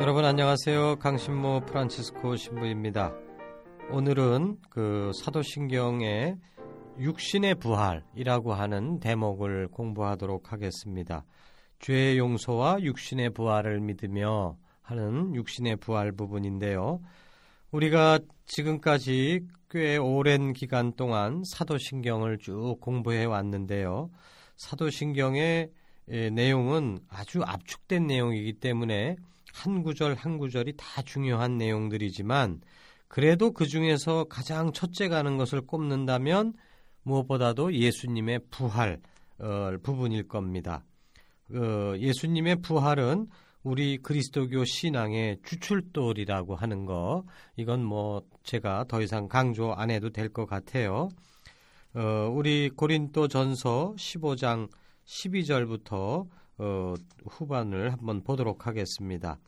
여러분 안녕하세요. 강신모 프란치스코 신부입니다. 오늘은 그 사도신경의 육신의 부활이라고 하는 대목을 공부하도록 하겠습니다. 죄의 용서와 육신의 부활을 믿으며 하는 육신의 부활 부분인데요. 우리가 지금까지 꽤 오랜 기간 동안 사도신경을 쭉 공부해 왔는데요. 사도신경의 내용은 아주 압축된 내용이기 때문에 한 구절 한 구절이 다 중요한 내용들이지만 그래도 그 중에서 가장 첫째 가는 것을 꼽는다면 무엇보다도 예수님의 부활 어, 부분일 겁니다. 어, 예수님의 부활은 우리 그리스도교 신앙의 주출돌이라고 하는 거 이건 뭐 제가 더 이상 강조 안 해도 될 것 같아요. 어, 우리 고린도 전서 15장 12절부터 어, 후반을 한번 보도록 하겠습니다.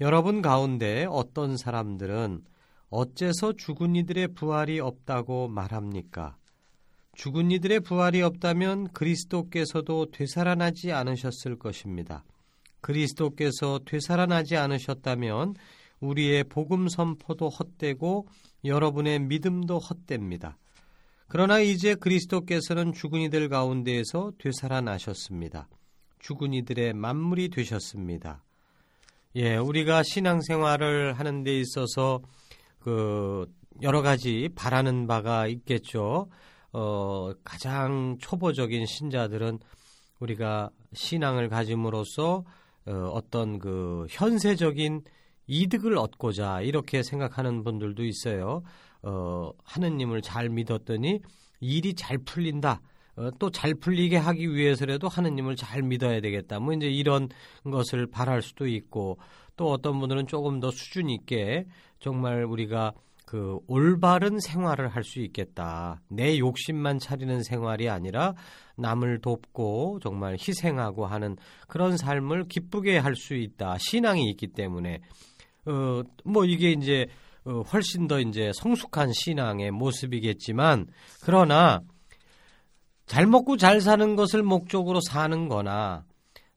여러분 가운데 어떤 사람들은 어째서 죽은 이들의 부활이 없다고 말합니까? 죽은 이들의 부활이 없다면 그리스도께서도 되살아나지 않으셨을 것입니다. 그리스도께서 되살아나지 않으셨다면 우리의 복음 선포도 헛되고 여러분의 믿음도 헛됩니다. 그러나 이제 그리스도께서는 죽은 이들 가운데에서 되살아나셨습니다. 죽은 이들의 만물이 되셨습니다. 예, 우리가 신앙생활을 하는 데 있어서 그 여러 가지 바라는 바가 있겠죠. 어, 가장 초보적인 신자들은 우리가 신앙을 가짐으로써 어, 어떤 그 현세적인 이득을 얻고자 이렇게 생각하는 분들도 있어요. 어, 하느님을 잘 믿었더니 일이 잘 풀린다. 어, 또잘 풀리게 하기 위해서라도 하느님을 잘 믿어야 되겠다. 뭐 이제 이런 것을 바랄 수도 있고 또 어떤 분들은 조금 더 수준 있게 정말 우리가 그 올바른 생활을 할 수 있겠다. 내 욕심만 차리는 생활이 아니라 남을 돕고 정말 희생하고 하는 그런 삶을 기쁘게 할 수 있다. 신앙이 있기 때문에 어 뭐 이게 이제 어, 훨씬 더 이제 성숙한 신앙의 모습이겠지만 그러나 잘 먹고 잘 사는 것을 목적으로 사는 거나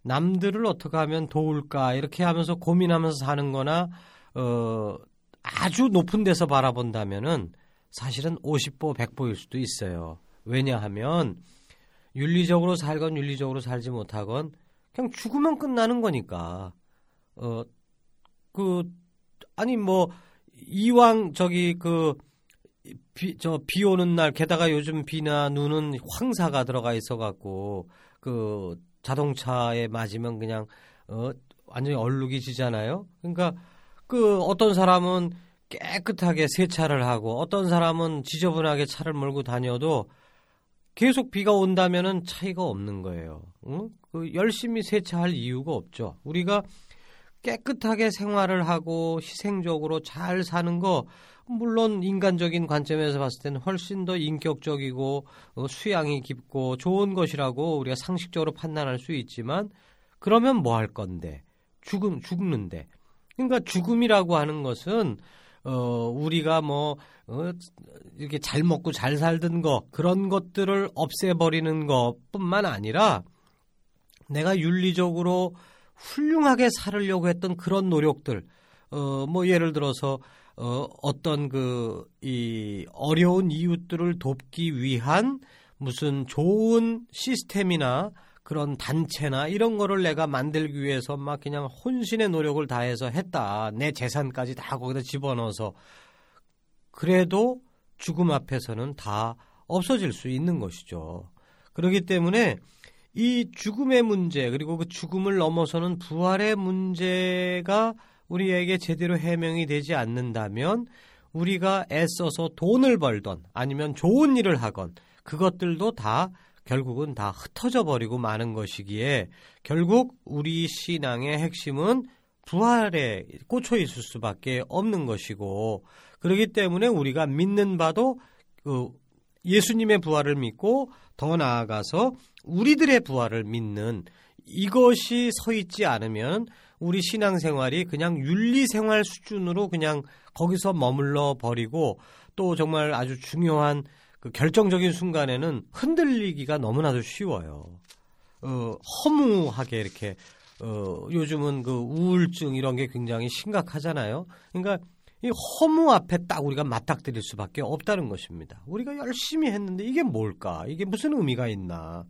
남들을 어떻게 하면 도울까 이렇게 하면서 고민하면서 사는 거나 어 아주 높은 데서 바라본다면은 사실은 50보 100보일 수도 있어요. 왜냐하면 윤리적으로 살건 윤리적으로 살지 못하건 그냥 죽으면 끝나는 거니까. 어, 그, 아니, 뭐, 이왕 저기 그, 비, 저, 비 오는 날, 게다가 요즘 비나 눈은 황사가 들어가 있어갖고, 그, 자동차에 맞으면 그냥, 어, 완전히 얼룩이 지잖아요? 그러니까, 그 어떤 사람은 깨끗하게 세차를 하고 어떤 사람은 지저분하게 차를 몰고 다녀도 계속 비가 온다면은 차이가 없는 거예요. 응? 그 열심히 세차할 이유가 없죠. 우리가 깨끗하게 생활을 하고 희생적으로 잘 사는 거 물론 인간적인 관점에서 봤을 때는 훨씬 더 인격적이고 어, 수양이 깊고 좋은 것이라고 우리가 상식적으로 판단할 수 있지만 그러면 뭐 할 건데? 죽음 죽는데. 그러니까 죽음이라고 하는 것은 어 우리가 뭐 어, 이렇게 잘 먹고 잘 살던 거 그런 것들을 없애버리는 것뿐만 아니라 내가 윤리적으로 훌륭하게 살으려고 했던 그런 노력들 어 뭐 예를 들어서 어 어떤 그 이 어려운 이웃들을 돕기 위한 무슨 좋은 시스템이나 그런 단체나 이런 거를 내가 만들기 위해서 막 그냥 혼신의 노력을 다해서 했다. 내 재산까지 다 거기다 집어넣어서 그래도 죽음 앞에서는 다 없어질 수 있는 것이죠. 그렇기 때문에 이 죽음의 문제 그리고 그 죽음을 넘어서는 부활의 문제가 우리에게 제대로 해명이 되지 않는다면 우리가 애써서 돈을 벌던 아니면 좋은 일을 하건 그것들도 다 결국은 다 흩어져 버리고 마는 것이기에 결국 우리 신앙의 핵심은 부활에 꽂혀 있을 수밖에 없는 것이고 그렇기 때문에 우리가 믿는 바도 그 예수님의 부활을 믿고 더 나아가서 우리들의 부활을 믿는 이것이 서 있지 않으면 우리 신앙생활이 그냥 윤리생활 수준으로 그냥 거기서 머물러 버리고 또 정말 아주 중요한 그 결정적인 순간에는 흔들리기가 너무나도 쉬워요. 어, 허무하게 이렇게 어, 요즘은 그 우울증 이런 게 굉장히 심각하잖아요. 그러니까 이 허무 앞에 딱 우리가 맞닥뜨릴 수밖에 없다는 것입니다. 우리가 열심히 했는데 이게 뭘까? 이게 무슨 의미가 있나?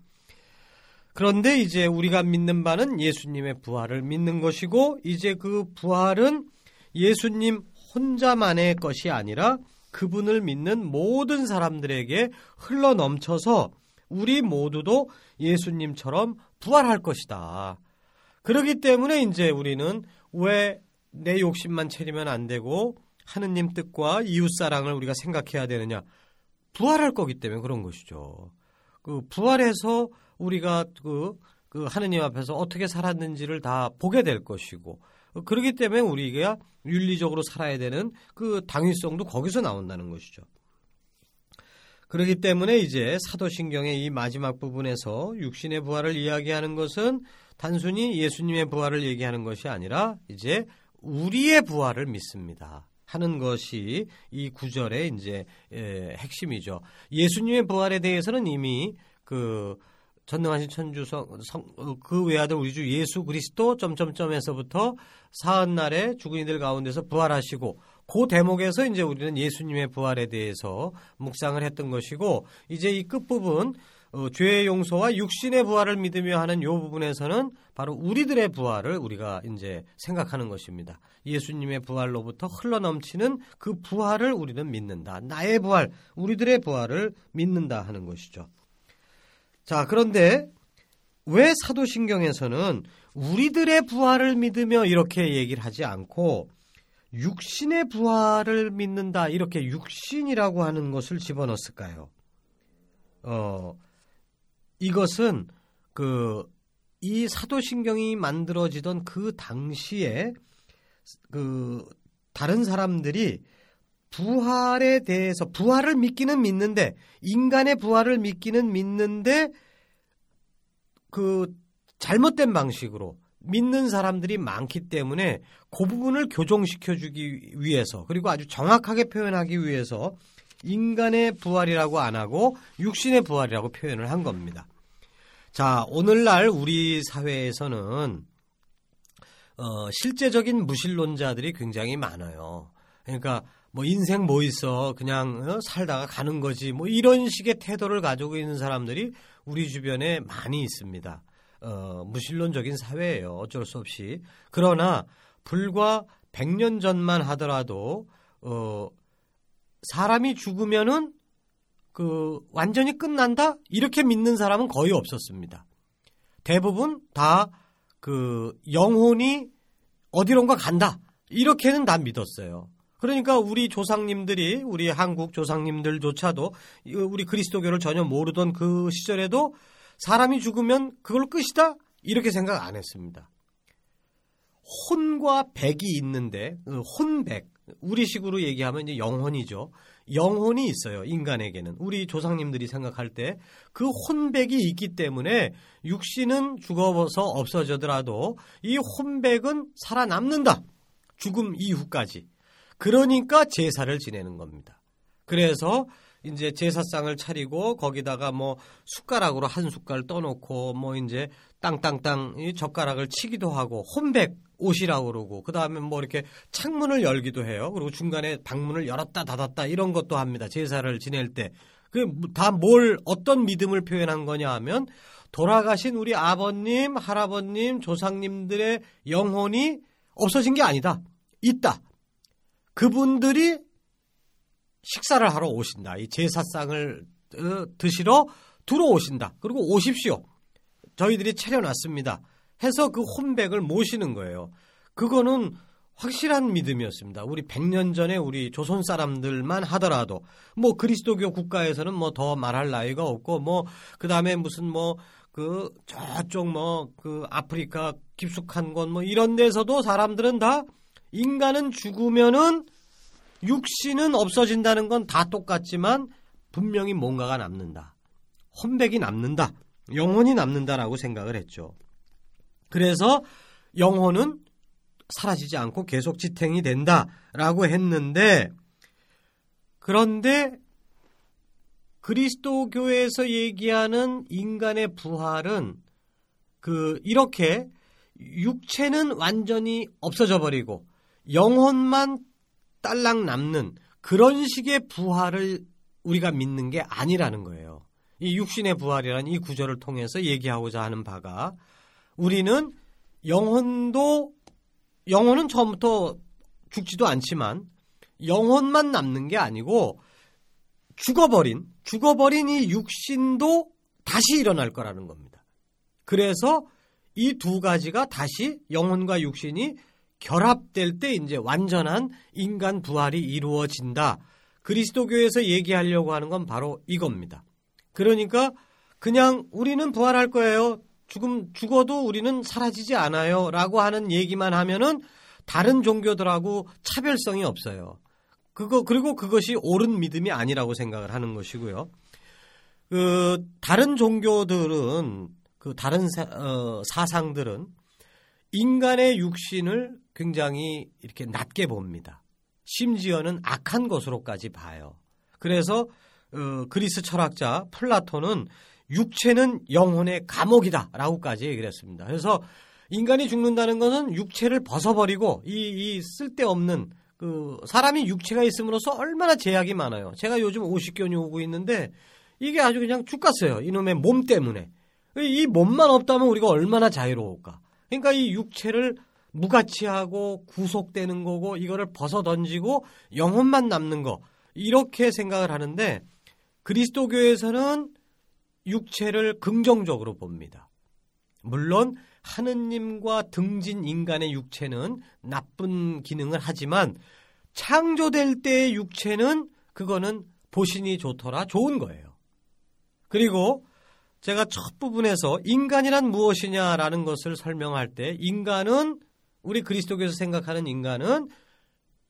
그런데 이제 우리가 믿는 바는 예수님의 부활을 믿는 것이고 이제 그 부활은 예수님 혼자만의 것이 아니라 그분을 믿는 모든 사람들에게 흘러 넘쳐서 우리 모두도 예수님처럼 부활할 것이다. 그렇기 때문에 이제 우리는 왜 내 욕심만 채리면 안 되고 하느님 뜻과 이웃 사랑을 우리가 생각해야 되느냐? 부활할 거기 때문에 그런 것이죠. 그 부활해서 우리가 그, 그 하느님 앞에서 어떻게 살았는지를 다 보게 될 것이고 그렇기 때문에 우리가 윤리적으로 살아야 되는 그 당위성도 거기서 나온다는 것이죠. 그렇기 때문에 이제 사도신경의 이 마지막 부분에서 육신의 부활을 이야기하는 것은 단순히 예수님의 부활을 얘기하는 것이 아니라 이제 우리의 부활을 믿습니다. 하는 것이 이 구절의 이제 핵심이죠. 예수님의 부활에 대해서는 이미 그 전능하신 천주성 어, 그 외아들 우리 주 예수 그리스도 점점점에서부터 사흔 날에 죽은 이들 가운데서 부활하시고 그 대목에서 이제 우리는 예수님의 부활에 대해서 묵상을 했던 것이고 이제 이 끝부분 어, 죄의 용서와 육신의 부활을 믿으며 하는 이 부분에서는 바로 우리들의 부활을 우리가 이제 생각하는 것입니다. 예수님의 부활로부터 흘러넘치는 그 부활을 우리는 믿는다. 나의 부활, 우리들의 부활을 믿는다 하는 것이죠. 자, 그런데 왜 사도신경에서는 우리들의 부활을 믿으며 이렇게 얘기를 하지 않고 육신의 부활을 믿는다 이렇게 육신이라고 하는 것을 집어넣었을까요? 어, 이것은 그 이 사도신경이 만들어지던 그 당시에 그 다른 사람들이 부활에 대해서 부활을 믿기는 믿는데 인간의 부활을 믿기는 믿는데 그 잘못된 방식으로 믿는 사람들이 많기 때문에 그 부분을 교정시켜 주기 위해서 그리고 아주 정확하게 표현하기 위해서 인간의 부활이라고 안 하고 육신의 부활이라고 표현을 한 겁니다. 자, 오늘날 우리 사회에서는 어, 실제적인 무신론자들이 굉장히 많아요. 그러니까 뭐 인생 뭐 있어 그냥 어? 살다가 가는 거지 뭐 이런 식의 태도를 가지고 있는 사람들이 우리 주변에 많이 있습니다. 어, 무신론적인 사회예요. 어쩔 수 없이. 그러나 불과 100년 전만 하더라도 어, 사람이 죽으면은 그 완전히 끝난다 이렇게 믿는 사람은 거의 없었습니다. 대부분 다 그 영혼이 어디론가 간다 이렇게는 다 믿었어요. 그러니까 우리 조상님들이 우리 한국 조상님들조차도 우리 그리스도교를 전혀 모르던 그 시절에도 사람이 죽으면 그걸 끝이다 이렇게 생각 안 했습니다. 혼과 백이 있는데 그 혼백 우리식으로 얘기하면 이제 영혼이죠. 영혼이 있어요. 인간에게는 우리 조상님들이 생각할 때 그 혼백이 있기 때문에 육신은 죽어서 없어지더라도 이 혼백은 살아남는다. 죽음 이후까지. 그러니까 제사를 지내는 겁니다. 그래서 이제 제사상을 차리고 거기다가 뭐 숟가락으로 한 숟갈 떠놓고 뭐 이제 땅땅땅 이 젓가락을 치기도 하고 혼백 옷이라고 그러고 그다음에 뭐 이렇게 창문을 열기도 해요. 그리고 중간에 방문을 열었다 닫았다 이런 것도 합니다. 제사를 지낼 때 그 다 뭘 어떤 믿음을 표현한 거냐 하면 돌아가신 우리 아버님, 할아버님, 조상님들의 영혼이 없어진 게 아니다. 있다. 그분들이 식사를 하러 오신다. 이 제사상을 어, 드시러 들어오신다. 그리고 오십시오. 저희들이 차려놨습니다. 해서 그 혼백을 모시는 거예요. 그거는 확실한 믿음이었습니다. 우리 100년 전에 우리 조선 사람들만 하더라도 뭐 그리스도교 국가에서는 뭐 더 말할 나위가 없고 뭐 그다음에 무슨 뭐 그 저쪽 뭐 그 아프리카 깊숙한 곳 뭐 이런 데서도 사람들은 다 인간은 죽으면은 육신은 없어진다는 건 다 똑같지만 분명히 뭔가가 남는다. 혼백이 남는다. 영혼이 남는다라고 생각을 했죠. 그래서 영혼은 사라지지 않고 계속 지탱이 된다라고 했는데 그런데 그리스도교에서 얘기하는 인간의 부활은 그 이렇게 육체는 완전히 없어져 버리고 영혼만 딸랑 남는 그런 식의 부활을 우리가 믿는 게 아니라는 거예요. 이 육신의 부활이라는 이 구절을 통해서 얘기하고자 하는 바가 우리는 영혼도 영혼은 처음부터 죽지도 않지만 영혼만 남는 게 아니고 죽어버린 죽어버린 이 육신도 다시 일어날 거라는 겁니다. 그래서 이 두 가지가 다시 영혼과 육신이 결합될 때 이제 완전한 인간 부활이 이루어진다. 그리스도교에서 얘기하려고 하는 건 바로 이겁니다. 그러니까 그냥 우리는 부활할 거예요. 죽음 죽어도 우리는 사라지지 않아요라고 하는 얘기만 하면은 다른 종교들하고 차별성이 없어요. 그거 그리고 그것이 옳은 믿음이 아니라고 생각을 하는 것이고요. 그 다른 종교들은 그 다른 사, 어, 사상들은 인간의 육신을 굉장히 이렇게 낮게 봅니다. 심지어는 악한 것으로까지 봐요. 그래서 어, 그리스 철학자 플라톤은 육체는 영혼의 감옥이다라고까지 얘기를 했습니다. 그래서 인간이 죽는다는 것은 육체를 벗어버리고 이, 이 쓸데없는 그 사람이 육체가 있음으로써 얼마나 제약이 많아요. 제가 요즘 50견이 오고 있는데 이게 아주 그냥 죽겠어요. 이놈의 몸 때문에. 이 몸만 없다면 우리가 얼마나 자유로울까. 그러니까 이 육체를 무가치하고 구속되는 거고 이거를 벗어 던지고 영혼만 남는 거 이렇게 생각을 하는데 그리스도교에서는 육체를 긍정적으로 봅니다. 물론 하느님과 등진 인간의 육체는 나쁜 기능을 하지만 창조될 때의 육체는 그거는 보신이 좋더라 좋은 거예요. 그리고 제가 첫 부분에서 인간이란 무엇이냐라는 것을 설명할 때 인간은 우리 그리스도교에서 생각하는 인간은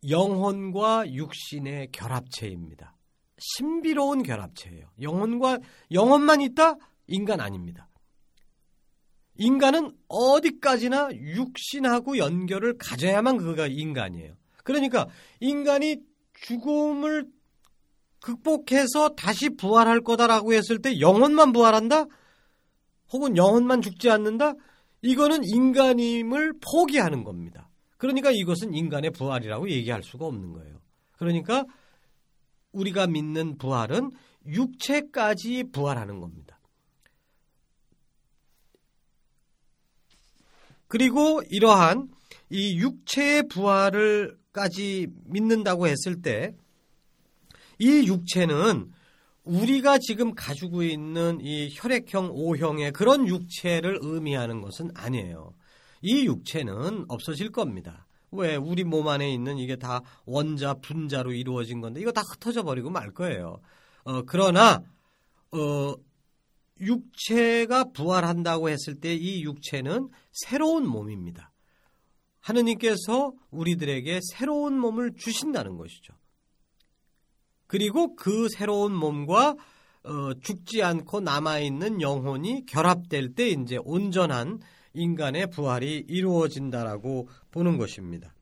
영혼과 육신의 결합체입니다. 신비로운 결합체예요. 영혼과 영혼만 있다 인간 아닙니다. 인간은 어디까지나 육신하고 연결을 가져야만 그가 인간이에요. 그러니까 인간이 죽음을 극복해서 다시 부활할 거다라고 했을 때 영혼만 부활한다? 혹은 영혼만 죽지 않는다? 이거는 인간임을 포기하는 겁니다. 그러니까 이것은 인간의 부활이라고 얘기할 수가 없는 거예요. 그러니까 우리가 믿는 부활은 육체까지 부활하는 겁니다. 그리고 이러한 이 육체의 부활을까지 믿는다고 했을 때 이 육체는 우리가 지금 가지고 있는 이 혈액형 O형의 그런 육체를 의미하는 것은 아니에요. 이 육체는 없어질 겁니다. 왜 우리 몸 안에 있는 이게 다 원자 분자로 이루어진 건데 이거 다 흩어져 버리고 말 거예요. 어, 그러나 어, 육체가 부활한다고 했을 때 이 육체는 새로운 몸입니다. 하느님께서 우리들에게 새로운 몸을 주신다는 것이죠. 그리고 그 새로운 몸과 어, 죽지 않고 남아있는 영혼이 결합될 때 이제 온전한 인간의 부활이 이루어진다라고 보는 것입니다.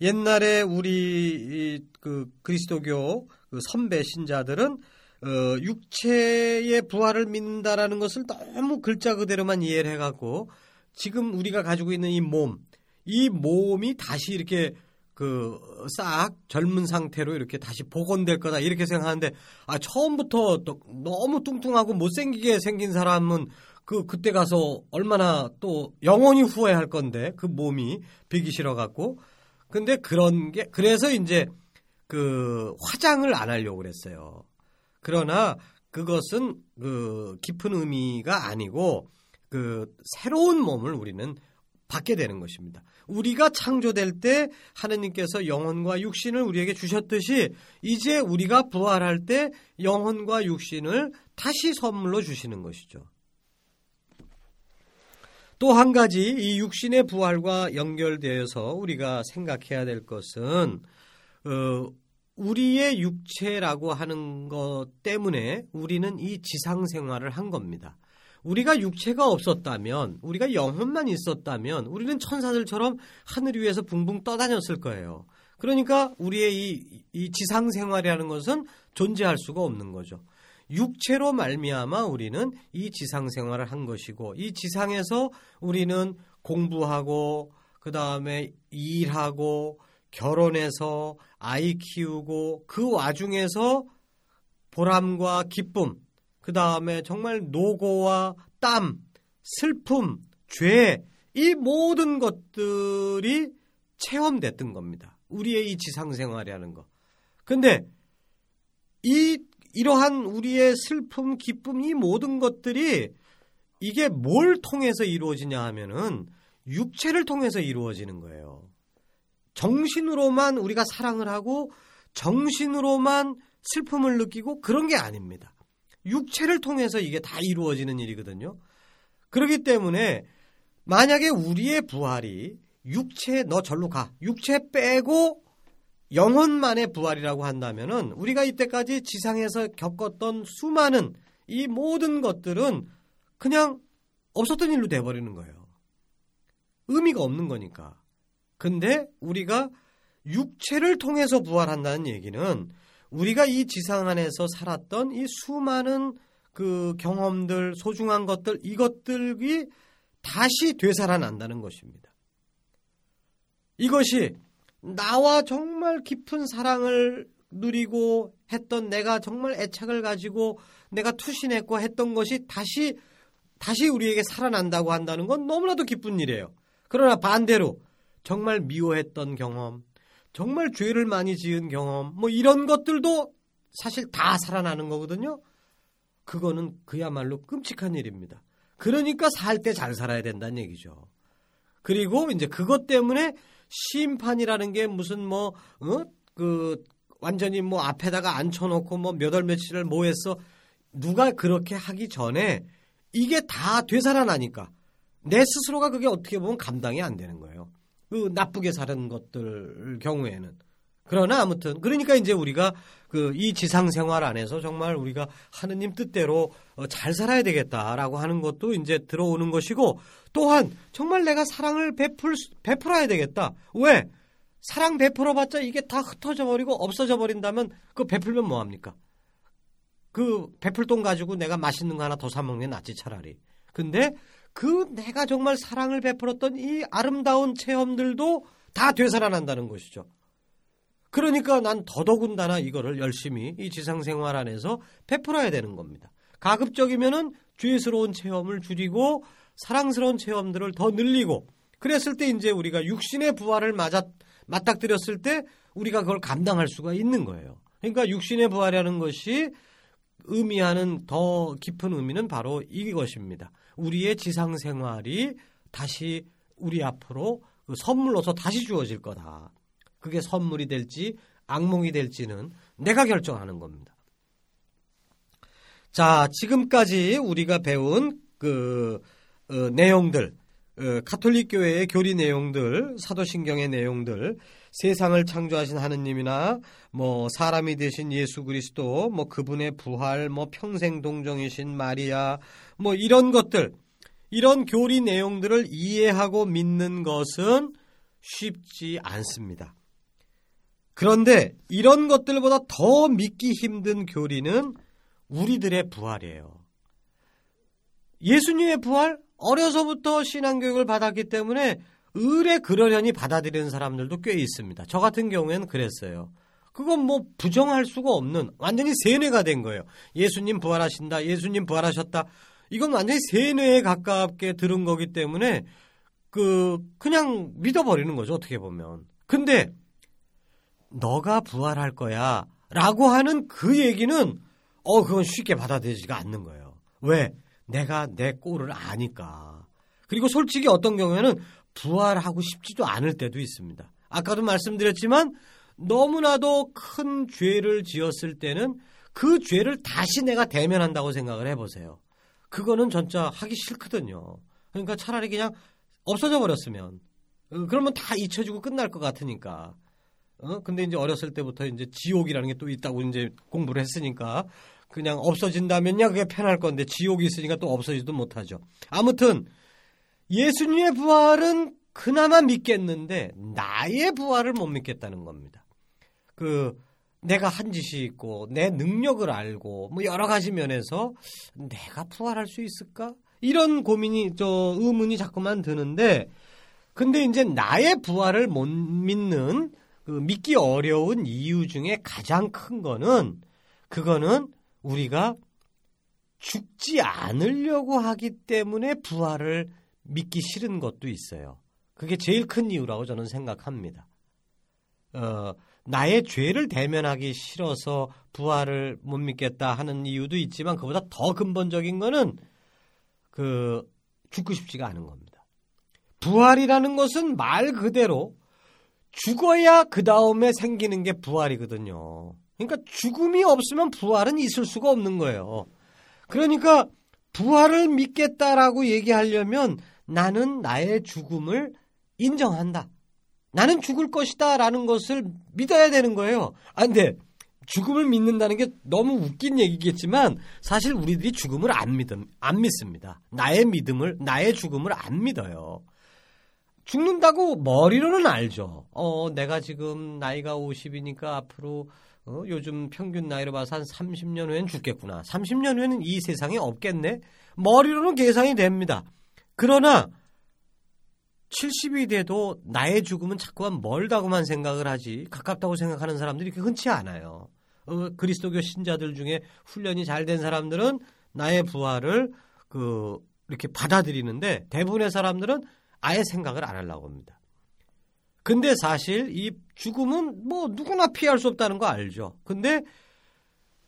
옛날에 우리 그 그리스도교 그 선배 신자들은 어, 육체의 부활을 믿는다라는 것을 너무 글자 그대로만 이해를 해갖고 지금 우리가 가지고 있는 이 몸, 이 몸이 다시 이렇게 그 싹 젊은 상태로 이렇게 다시 복원될 거다 이렇게 생각하는데 아 처음부터 또 너무 뚱뚱하고 못생기게 생긴 사람은 그 그때 가서 얼마나 또 영원히 후회할 건데 그 몸이 비기 싫어 갖고 근데 그런 게 그래서 이제 그 화장을 안 하려고 그랬어요. 그러나 그것은 그 깊은 의미가 아니고 그 새로운 몸을 우리는 받게 되는 것입니다. 우리가 창조될 때 하느님께서 영혼과 육신을 우리에게 주셨듯이 이제 우리가 부활할 때 영혼과 육신을 다시 선물로 주시는 것이죠. 또 한 가지 이 육신의 부활과 연결되어서 우리가 생각해야 될 것은 어, 우리의 육체라고 하는 것 때문에 우리는 이 지상 생활을 한 겁니다. 우리가 육체가 없었다면, 우리가 영혼만 있었다면, 우리는 천사들처럼 하늘 위에서 붕붕 떠다녔을 거예요. 그러니까 우리의 이, 이 지상 생활이라는 것은 존재할 수가 없는 거죠. 육체로 말미암아 우리는 이 지상 생활을 한 것이고, 이 지상에서 우리는 공부하고, 그 다음에 일하고, 결혼해서 아이 키우고, 그 와중에서 보람과 기쁨, 그 다음에 정말 노고와 땀, 슬픔, 죄, 이 모든 것들이 체험됐던 겁니다. 우리의 이 지상생활이라는 거. 근데 이, 이러한 우리의 슬픔, 기쁨, 이 모든 것들이 이게 뭘 통해서 이루어지냐 하면은 육체를 통해서 이루어지는 거예요. 정신으로만 우리가 사랑을 하고 정신으로만 슬픔을 느끼고 그런 게 아닙니다. 육체를 통해서 이게 다 이루어지는 일이거든요. 그렇기 때문에 만약에 우리의 부활이 육체 너 절로 가 육체 빼고 영혼만의 부활이라고 한다면은 우리가 이때까지 지상에서 겪었던 수많은 이 모든 것들은 그냥 없었던 일로 돼버리는 거예요. 의미가 없는 거니까. 근데 우리가 육체를 통해서 부활한다는 얘기는 우리가 이 지상 안에서 살았던 이 수많은 그 경험들, 소중한 것들, 이것들이 다시 되살아난다는 것입니다. 이것이 나와 정말 깊은 사랑을 누리고 했던 내가 정말 애착을 가지고 내가 투신했고 했던 것이 다시 다시 우리에게 살아난다고 한다는 건 너무나도 기쁜 일이에요. 그러나 반대로 정말 미워했던 경험, 정말 죄를 많이 지은 경험, 뭐 이런 것들도 사실 다 살아나는 거거든요. 그거는 그야말로 끔찍한 일입니다. 그러니까 살 때 잘 살아야 된다는 얘기죠. 그리고 이제 그것 때문에 심판이라는 게 무슨 뭐, 어? 그, 완전히 뭐 앞에다가 앉혀놓고 뭐 몇 월 며칠을 뭐 했어. 누가 그렇게 하기 전에 이게 다 되살아나니까 내 스스로가 그게 어떻게 보면 감당이 안 되는 거예요. 그 나쁘게 사는 것들 경우에는 그러나 아무튼 그러니까 이제 우리가 그 이 지상 생활 안에서 정말 우리가 하느님 뜻대로 어, 잘 살아야 되겠다라고 하는 것도 이제 들어오는 것이고 또한 정말 내가 사랑을 베풀 베풀어야 되겠다. 왜? 사랑 베풀어 봤자 이게 다 흩어져 버리고 없어져 버린다면 그 베풀면 뭐 합니까? 그 베풀 돈 가지고 내가 맛있는 거 하나 더 사 먹는 게 낫지 차라리. 근데 그 내가 정말 사랑을 베풀었던 이 아름다운 체험들도 다 되살아난다는 것이죠. 그러니까 난 더더군다나 이거를 열심히 이 지상생활 안에서 베풀어야 되는 겁니다. 가급적이면은 죄스러운 체험을 줄이고 사랑스러운 체험들을 더 늘리고 그랬을 때 이제 우리가 육신의 부활을 맞아 맞닥뜨렸을 때 우리가 그걸 감당할 수가 있는 거예요. 그러니까 육신의 부활이라는 것이 의미하는 더 깊은 의미는 바로 이것입니다. 우리의 지상 생활이 다시 우리 앞으로 그 선물로서 다시 주어질 거다. 그게 선물이 될지 악몽이 될지는 내가 결정하는 겁니다. 자, 지금까지 우리가 배운 그 어, 내용들, 어, 카톨릭 교회의 교리 내용들, 사도신경의 내용들, 세상을 창조하신 하느님이나 뭐 사람이 되신 예수 그리스도, 뭐 그분의 부활, 뭐 평생 동정이신 마리아, 뭐 이런 것들, 이런 교리 내용들을 이해하고 믿는 것은 쉽지 않습니다. 그런데 이런 것들보다 더 믿기 힘든 교리는 우리들의 부활이에요. 예수님의 부활 어려서부터 신앙교육을 받았기 때문에 의뢰 그러려니 받아들이는 사람들도 꽤 있습니다. 저 같은 경우에는 그랬어요. 그건 뭐 부정할 수가 없는 완전히 세뇌가 된 거예요. 예수님 부활하신다. 예수님 부활하셨다. 이건 완전히 세뇌에 가깝게 들은 거기 때문에 그 그냥 믿어버리는 거죠. 어떻게 보면. 근데 너가 부활할 거야라고 하는 그 얘기는 어 그건 쉽게 받아들이지가 않는 거예요. 왜? 내가 내 꼴을 아니까. 그리고 솔직히 어떤 경우에는 부활하고 싶지도 않을 때도 있습니다. 아까도 말씀드렸지만 너무나도 큰 죄를 지었을 때는 그 죄를 다시 내가 대면한다고 생각을 해보세요. 그거는 진짜 하기 싫거든요. 그러니까 차라리 그냥 없어져 버렸으면 어, 그러면 다 잊혀지고 끝날 것 같으니까. 어? 근데 이제 어렸을 때부터 이제 지옥이라는 게 또 있다고 이제 공부를 했으니까 그냥 없어진다면야 그게 편할 건데 지옥이 있으니까 또 없어지도 못하죠. 아무튼 예수님의 부활은 그나마 믿겠는데 나의 부활을 못 믿겠다는 겁니다. 그 내가 한 짓이 있고 내 능력을 알고 뭐 여러 가지 면에서 내가 부활할 수 있을까? 이런 고민이 저 의문이 자꾸만 드는데 근데 이제 나의 부활을 못 믿는 그 믿기 어려운 이유 중에 가장 큰 거는 그거는 우리가 죽지 않으려고 하기 때문에 부활을 믿기 싫은 것도 있어요. 그게 제일 큰 이유라고 저는 생각합니다. 어, 나의 죄를 대면하기 싫어서 부활을 못 믿겠다 하는 이유도 있지만 그보다 더 근본적인 거는 그 죽고 싶지가 않은 겁니다. 부활이라는 것은 말 그대로 죽어야 그 다음에 생기는 게 부활이거든요. 그러니까 죽음이 없으면 부활은 있을 수가 없는 거예요. 그러니까 부활을 믿겠다라고 얘기하려면 나는 나의 죽음을 인정한다. 나는 죽을 것이다 라는 것을 믿어야 되는 거예요. 아, 근데 죽음을 믿는다는 게 너무 웃긴 얘기겠지만 사실 우리들이 죽음을 안 믿음, 안 믿습니다. 나의 믿음을, 나의 죽음을 안 믿어요. 죽는다고 머리로는 알죠. 어, 내가 지금 나이가 50이니까 앞으로 어, 요즘 평균 나이로 봐서 한 30년 후엔 죽겠구나. 30년 후에는 이 세상에 없겠네. 머리로는 계산이 됩니다. 그러나 70이 돼도 나의 죽음은 자꾸만 멀다고만 생각을 하지 가깝다고 생각하는 사람들이 그렇게 흔치 않아요. 어, 그리스도교 신자들 중에 훈련이 잘 된 사람들은 나의 부활을 그 이렇게 받아들이는데 대부분의 사람들은 아예 생각을 안 하려고 합니다. 근데 사실 이 죽음은 뭐 누구나 피할 수 없다는 거 알죠. 근데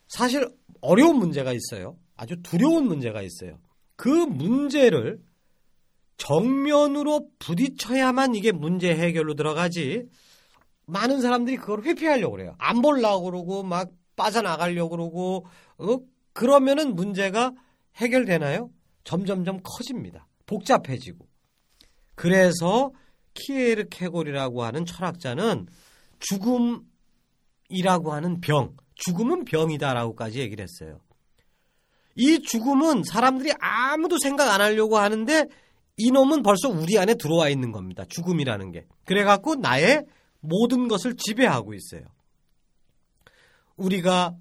사실 어려운 문제가 있어요. 아주 두려운 문제가 있어요. 그 문제를 정면으로 부딪혀야만 이게 문제 해결로 들어가지. 많은 사람들이 그걸 회피하려고 그래요. 안 보려고 그러고 막 빠져나가려고 그러고 어? 그러면은 문제가 해결되나요? 점점점 커집니다. 복잡해지고. 그래서 키에르 케골이라고 하는 철학자는 죽음이라고 하는 병, 죽음은 병이다라고까지 얘기를 했어요. 이 죽음은 사람들이 아무도 생각 안 하려고 하는데 이놈은 벌써 우리 안에 들어와 있는 겁니다. 죽음이라는 게. 그래갖고 나의 모든 것을 지배하고 있어요. 우리가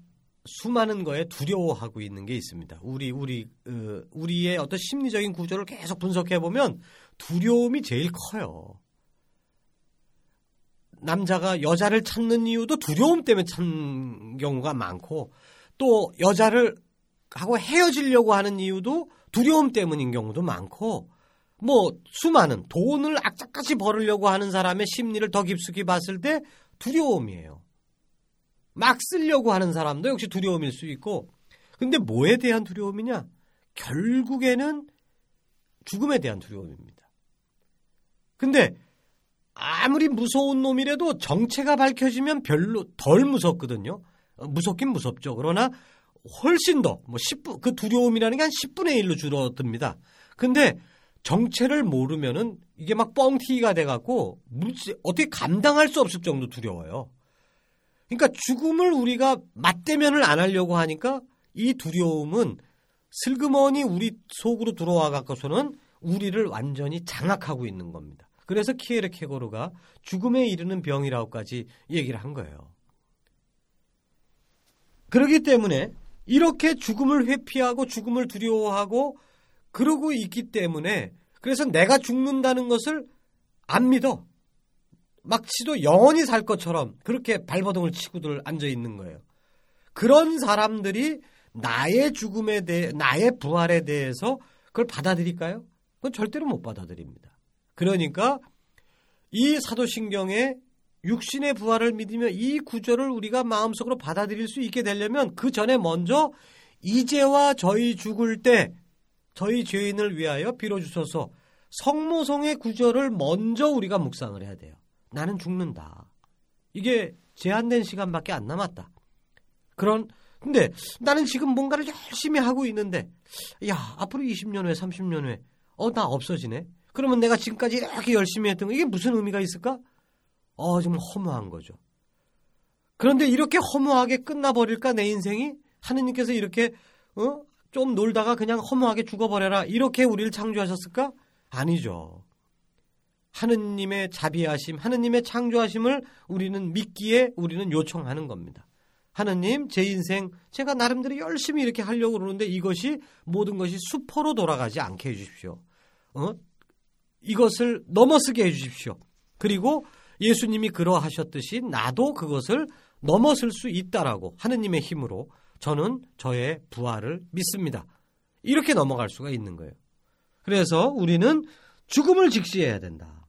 수많은 거에 두려워하고 있는 게 있습니다. 우리 우리 어, 우리의 어떤 심리적인 구조를 계속 분석해 보면 두려움이 제일 커요. 남자가 여자를 찾는 이유도 두려움 때문에 찾는 경우가 많고 또 여자를 하고 헤어지려고 하는 이유도 두려움 때문인 경우도 많고 뭐 수많은 돈을 악착같이 벌으려고 하는 사람의 심리를 더 깊숙이 봤을 때 두려움이에요. 막 쓰려고 하는 사람도 역시 두려움일 수 있고 근데 뭐에 대한 두려움이냐? 결국에는 죽음에 대한 두려움입니다. 근데 아무리 무서운 놈이라도 정체가 밝혀지면 별로 덜 무섭거든요. 어, 무섭긴 무섭죠. 그러나 훨씬 더, 뭐 10분, 그 두려움이라는 게 한 10분의 1로 줄어듭니다. 근데 정체를 모르면은 이게 막 뻥튀기가 돼갖고 어떻게 감당할 수 없을 정도 두려워요. 그러니까 죽음을 우리가 맞대면을 안 하려고 하니까 이 두려움은 슬그머니 우리 속으로 들어와 갖고서는 우리를 완전히 장악하고 있는 겁니다. 그래서 키에르 케고르가 죽음에 이르는 병이라고까지 얘기를 한 거예요. 그렇기 때문에 이렇게 죽음을 회피하고 죽음을 두려워하고 그러고 있기 때문에 그래서 내가 죽는다는 것을 안 믿어. 막치도 영원히 살 것처럼 그렇게 발버둥을 치고들 앉아 있는 거예요. 그런 사람들이 나의 죽음에 대해, 나의 부활에 대해서 그걸 받아들일까요? 그건 절대로 못 받아들입니다. 그러니까 이 사도신경에 육신의 부활을 믿으며 이 구절을 우리가 마음속으로 받아들일 수 있게 되려면 그 전에 먼저 이제와 저희 죽을 때 저희 죄인을 위하여 빌어주소서 성모성의 구절을 먼저 우리가 묵상을 해야 돼요. 나는 죽는다. 이게 제한된 시간밖에 안 남았다. 그런 근데 나는 지금 뭔가를 열심히 하고 있는데 야 앞으로 20년 후에 30년 후에 어 나 없어지네. 그러면 내가 지금까지 이렇게 열심히 했던 거 이게 무슨 의미가 있을까? 어 정말 허무한 거죠. 그런데 이렇게 허무하게 끝나버릴까 내 인생이 하느님께서 이렇게 어? 좀 놀다가 그냥 허무하게 죽어버려라 이렇게 우리를 창조하셨을까? 아니죠. 하느님의 자비하심, 하느님의 창조하심을 우리는 믿기에 우리는 요청하는 겁니다. 하느님, 제 인생 제가 나름대로 열심히 이렇게 하려고 그러는데 이것이 모든 것이 수포로 돌아가지 않게 해주십시오. 어? 이것을 넘어서게 해주십시오. 그리고 예수님이 그러하셨듯이 나도 그것을 넘어설 수 있다라고 하느님의 힘으로 저는 저의 부활을 믿습니다. 이렇게 넘어갈 수가 있는 거예요. 그래서 우리는 죽음을 직시해야 된다.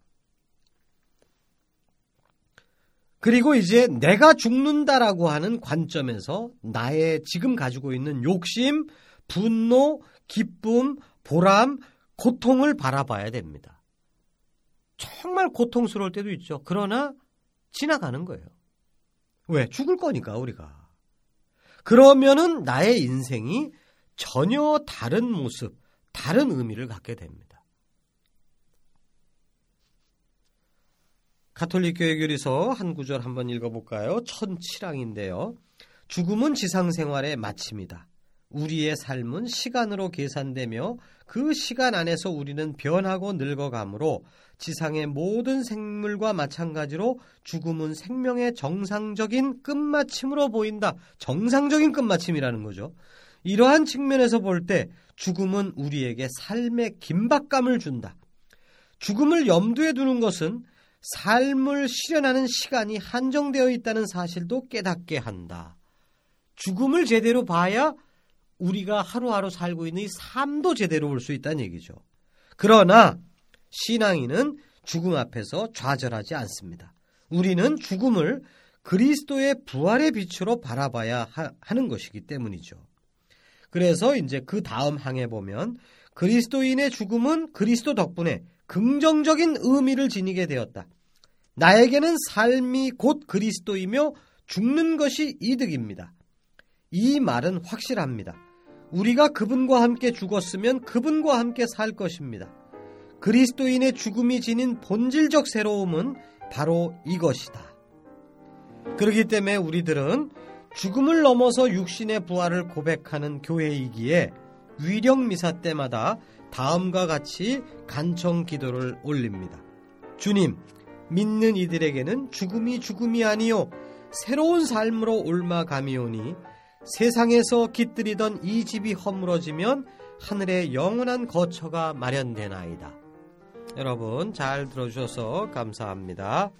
그리고 이제 내가 죽는다라고 하는 관점에서 나의 지금 가지고 있는 욕심, 분노, 기쁨, 보람, 고통을 바라봐야 됩니다. 정말 고통스러울 때도 있죠. 그러나 지나가는 거예요. 왜? 죽을 거니까 우리가. 그러면은 나의 인생이 전혀 다른 모습, 다른 의미를 갖게 됩니다. 가톨릭 교회 교리서 한 구절 한번 읽어볼까요? 천칠항인데요. 죽음은 지상생활의 마침이다. 우리의 삶은 시간으로 계산되며 그 시간 안에서 우리는 변하고 늙어가므로 지상의 모든 생물과 마찬가지로 죽음은 생명의 정상적인 끝마침으로 보인다. 정상적인 끝마침이라는 거죠. 이러한 측면에서 볼 때 죽음은 우리에게 삶의 긴박감을 준다. 죽음을 염두에 두는 것은 삶을 실현하는 시간이 한정되어 있다는 사실도 깨닫게 한다. 죽음을 제대로 봐야 우리가 하루하루 살고 있는 이 삶도 제대로 볼 수 있다는 얘기죠. 그러나 신앙인은 죽음 앞에서 좌절하지 않습니다. 우리는 죽음을 그리스도의 부활의 빛으로 바라봐야 하, 는 것이기 때문이죠. 그래서 이제 그 다음 항에 보면 그리스도인의 죽음은 그리스도 덕분에 긍정적인 의미를 지니게 되었다. 나에게는 삶이 곧 그리스도이며 죽는 것이 이득입니다. 이 말은 확실합니다. 우리가 그분과 함께 죽었으면 그분과 함께 살 것입니다. 그리스도인의 죽음이 지닌 본질적 새로움은 바로 이것이다. 그렇기 때문에 우리들은 죽음을 넘어서 육신의 부활을 고백하는 교회이기에 위령 미사 때마다 다음과 같이 간청 기도를 올립니다. 주님, 믿는 이들에게는 죽음이 죽음이 아니요 새로운 삶으로 옮아가미오니 세상에서 깃들이던 이 집이 허물어지면 하늘의 영원한 거처가 마련되나이다. 여러분 잘 들어주셔서 감사합니다.